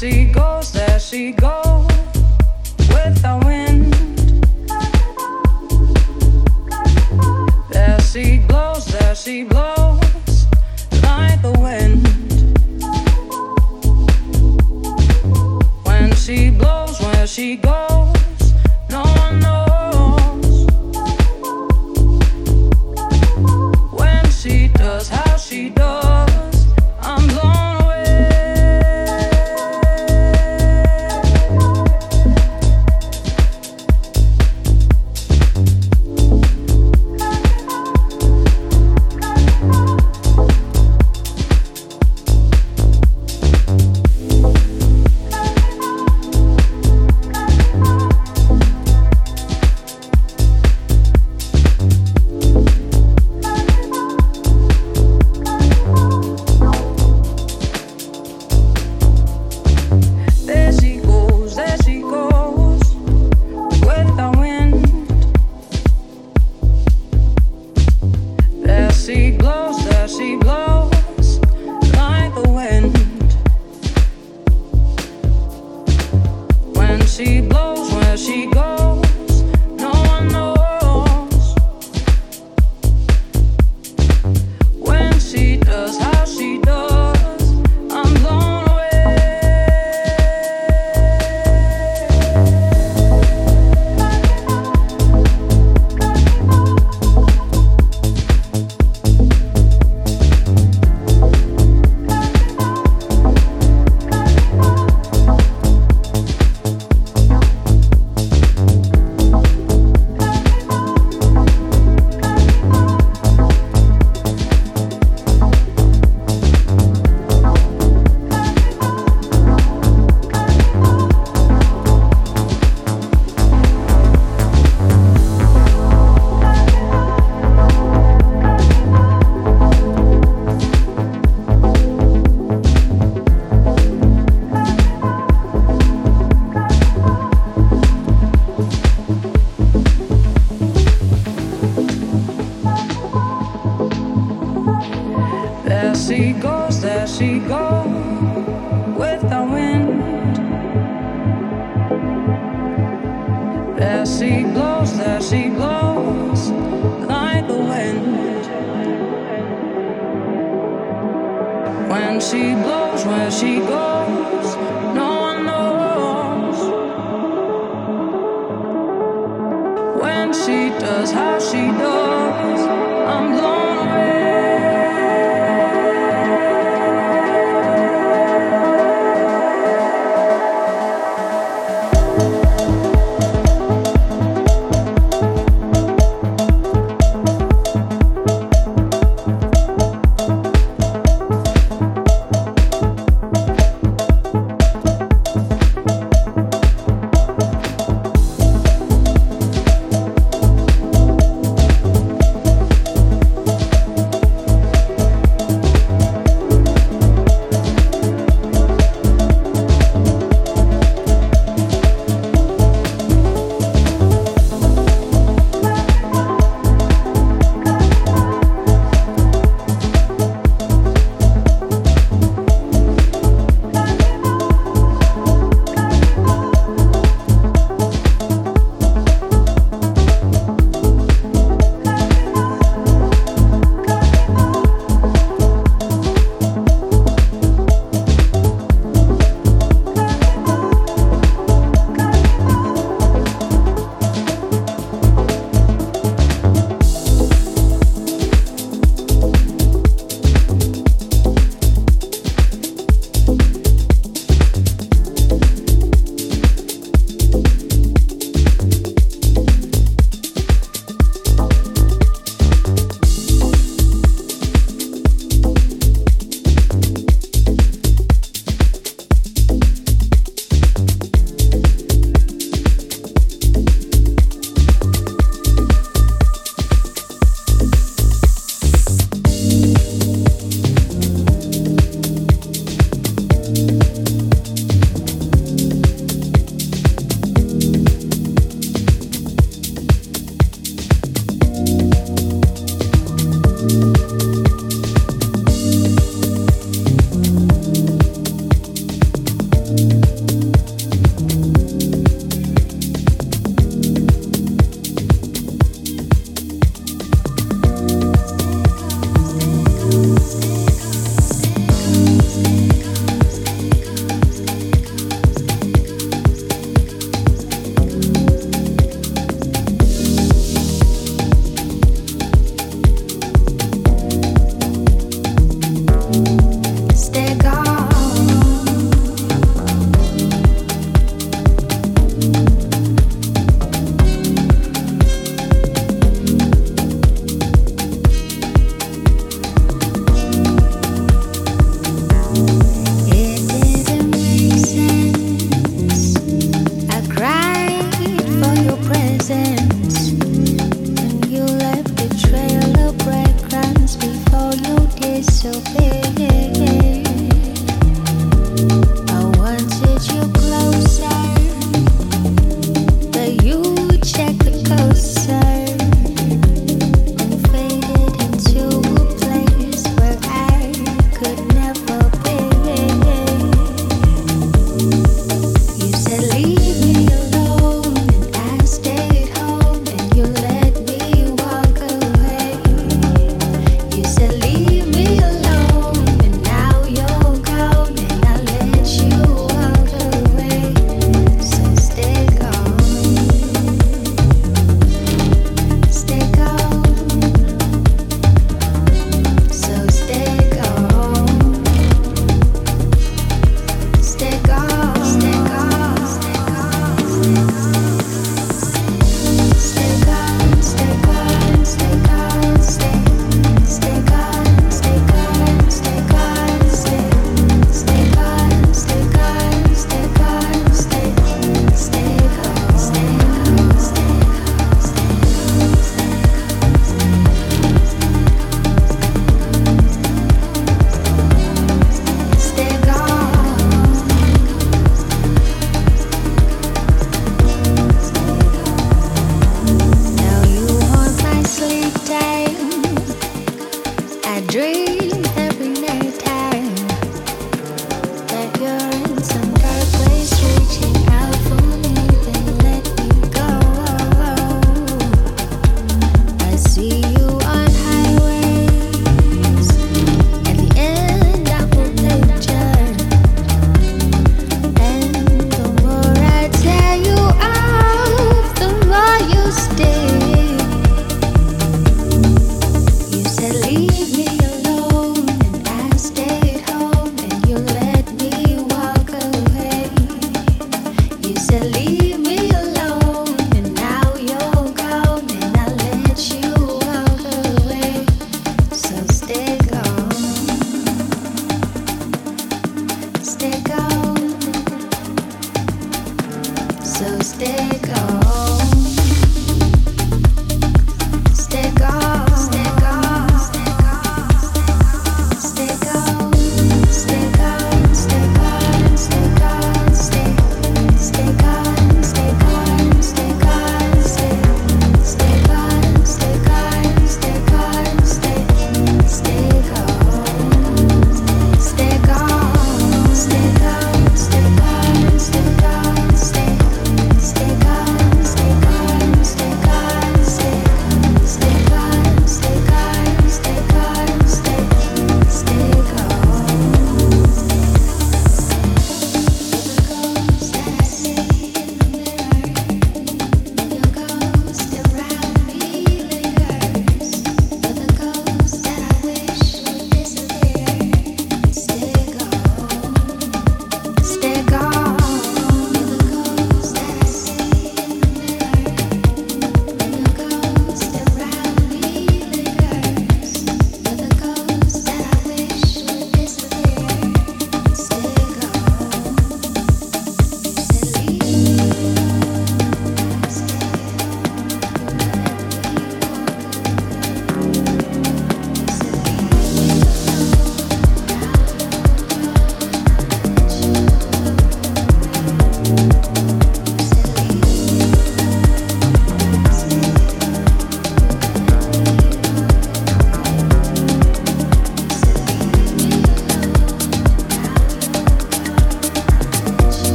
she goes, there she goes with the wind. There she blows, there she blows like the wind. When she blows, where she goes. she goes, there she goes with the wind. There she blows, there she blows like the wind. When she blows, where she goes.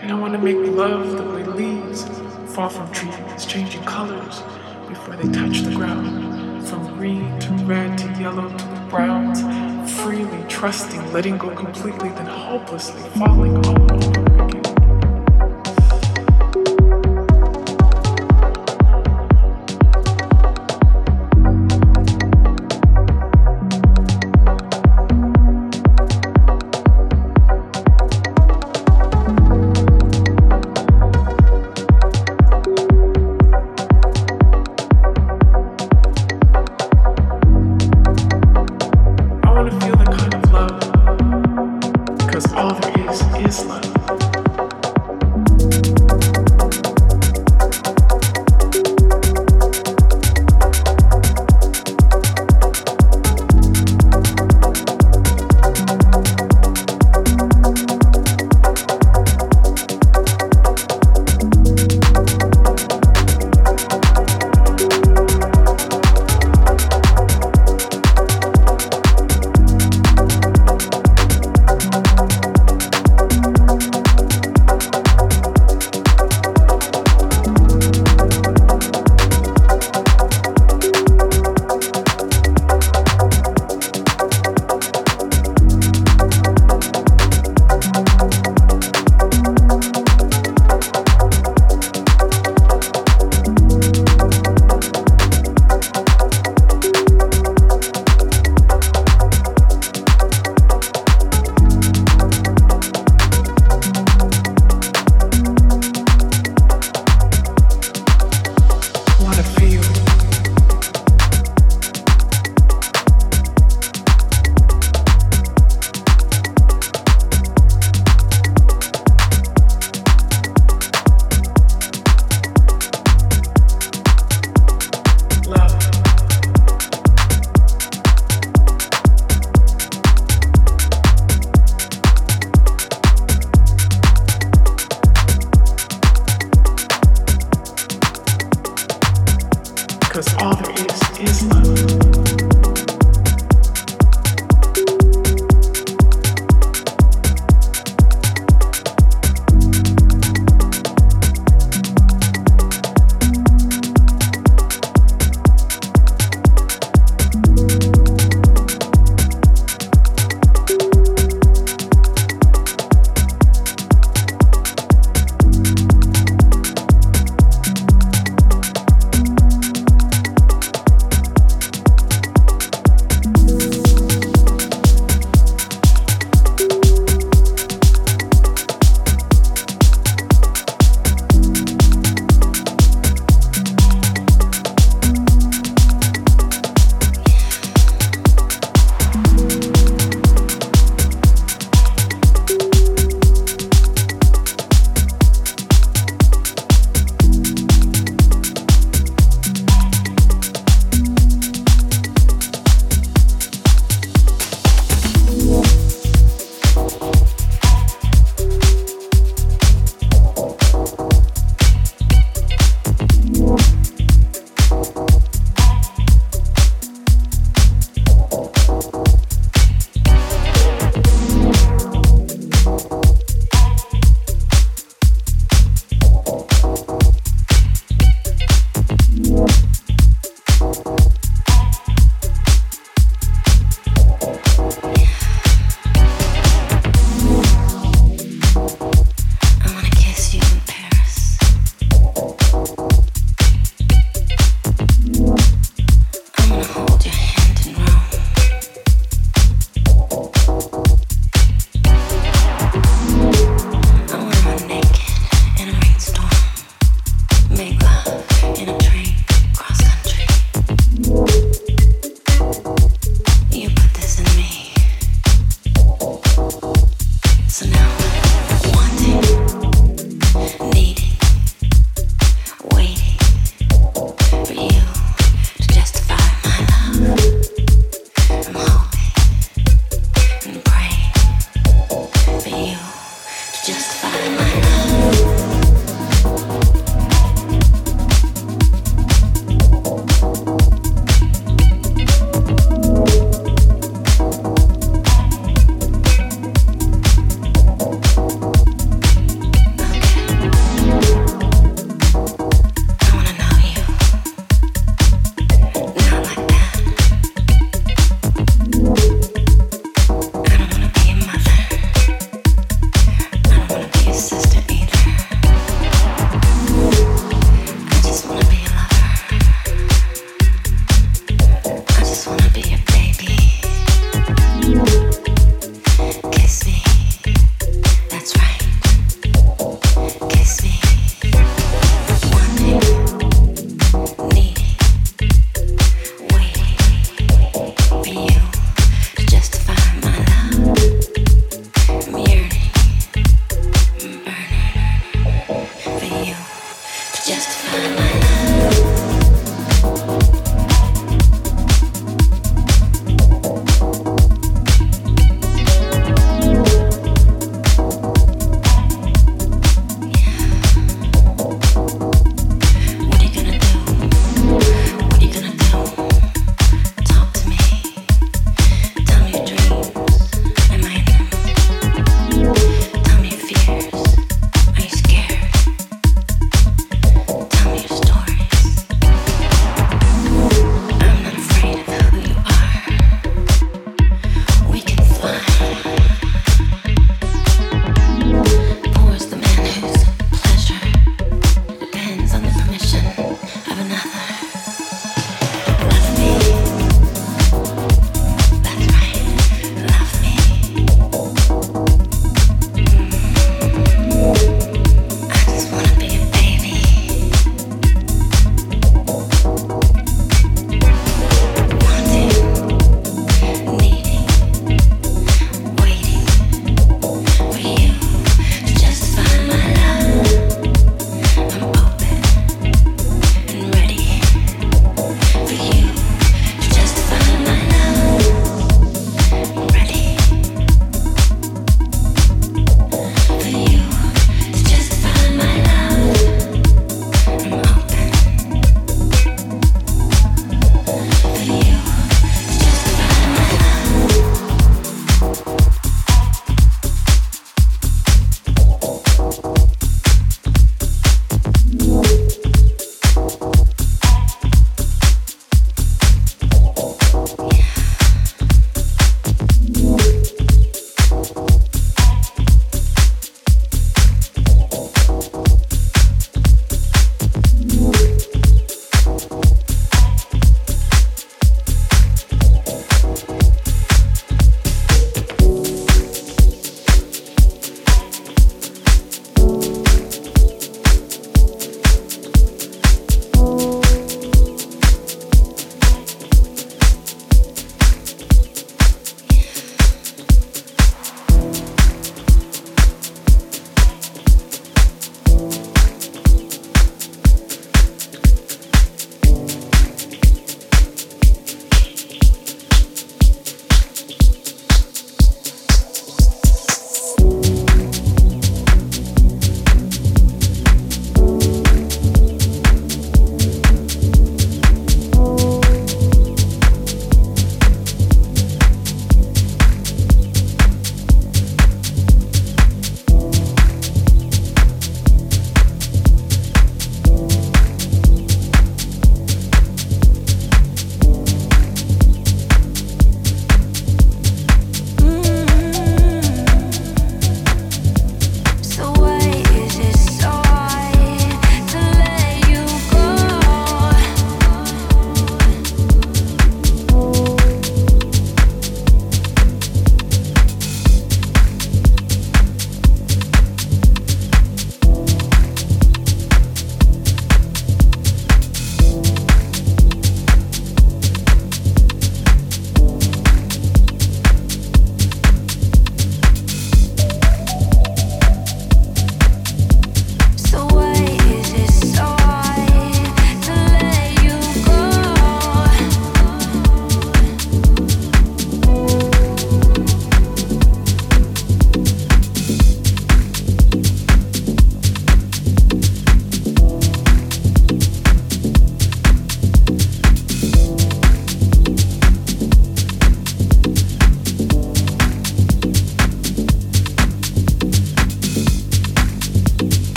And I want to make love the way leaves fall from trees, changing colors before they touch the ground. From green to red to yellow to the browns, freely trusting, letting go completely, then hopelessly falling all over.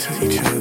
to each other.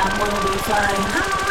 I'm gonna be fine.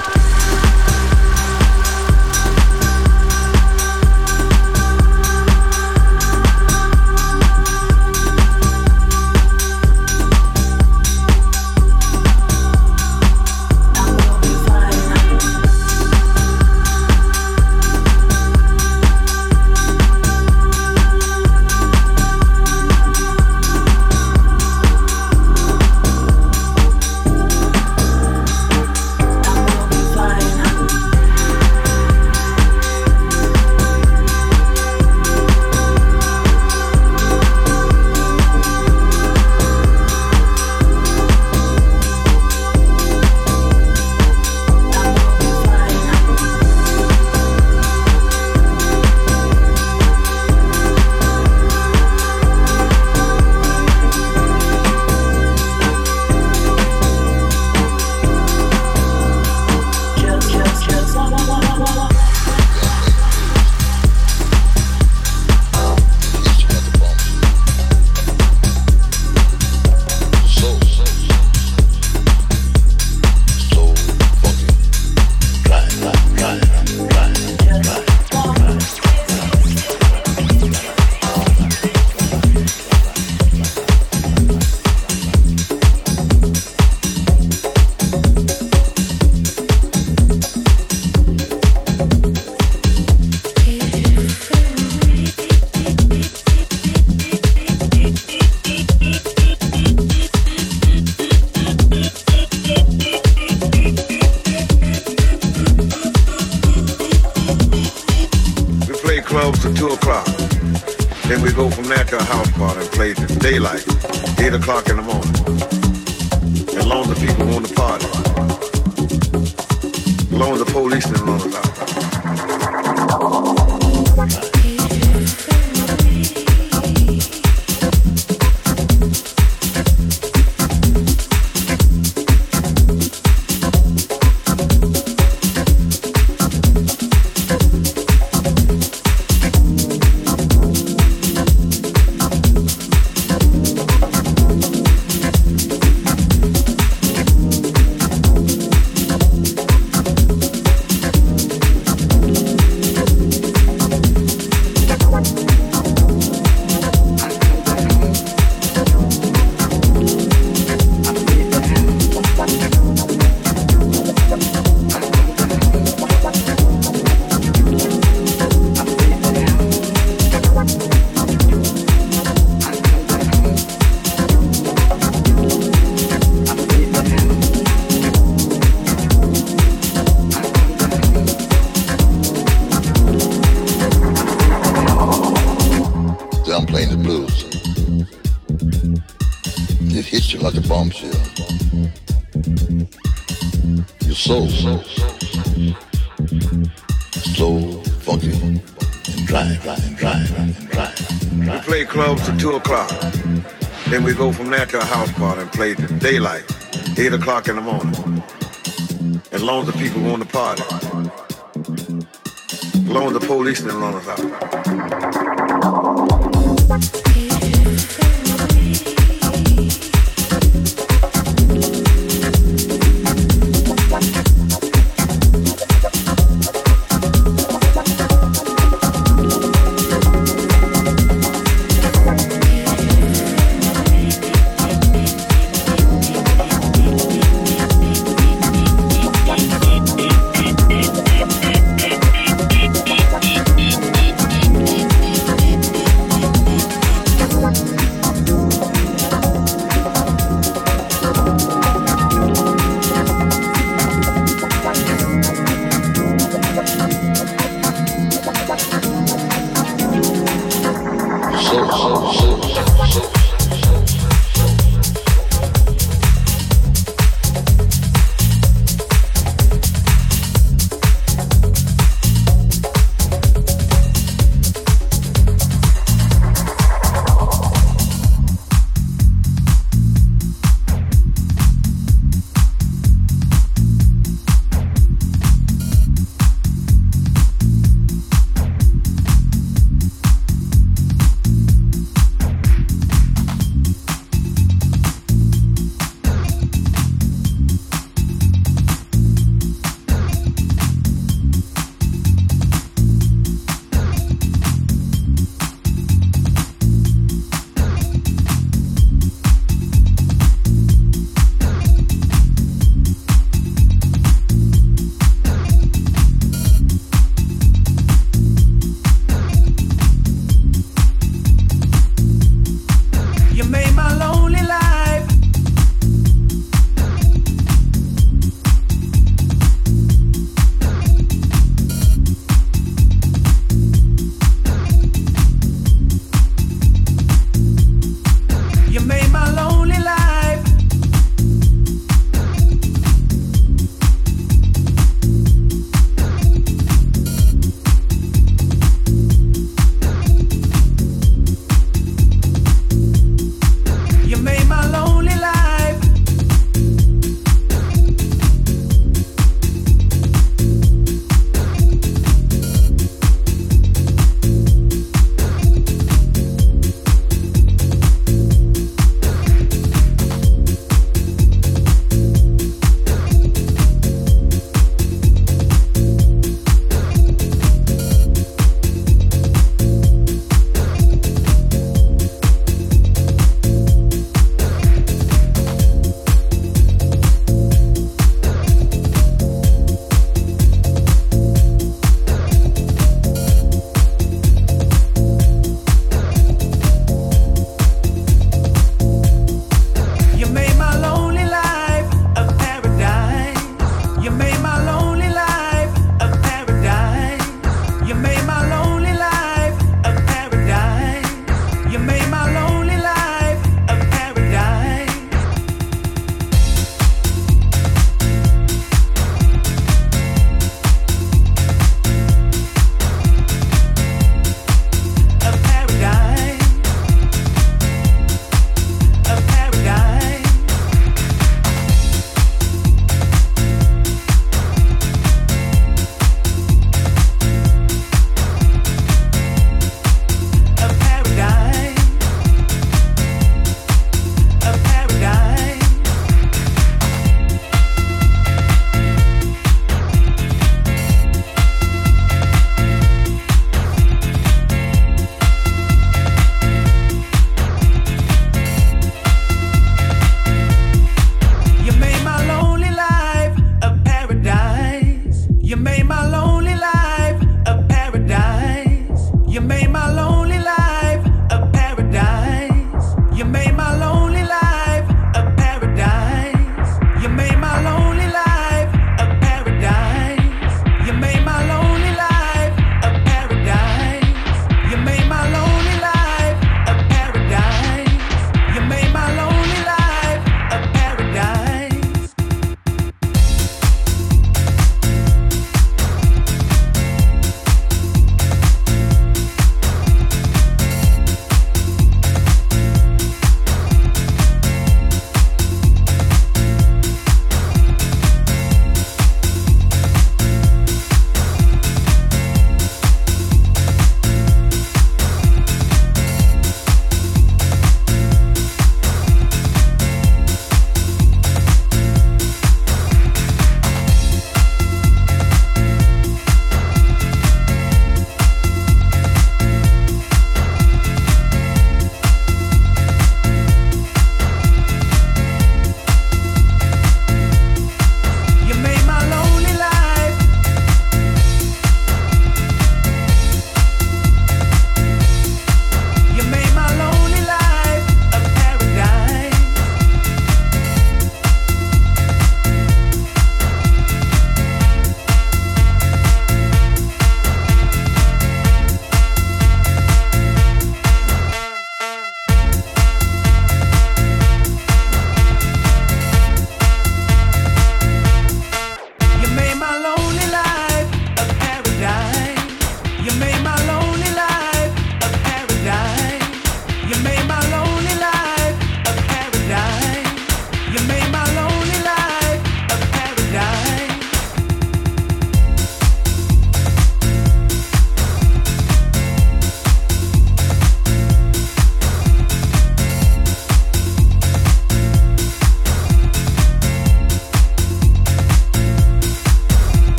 O'clock in the morning.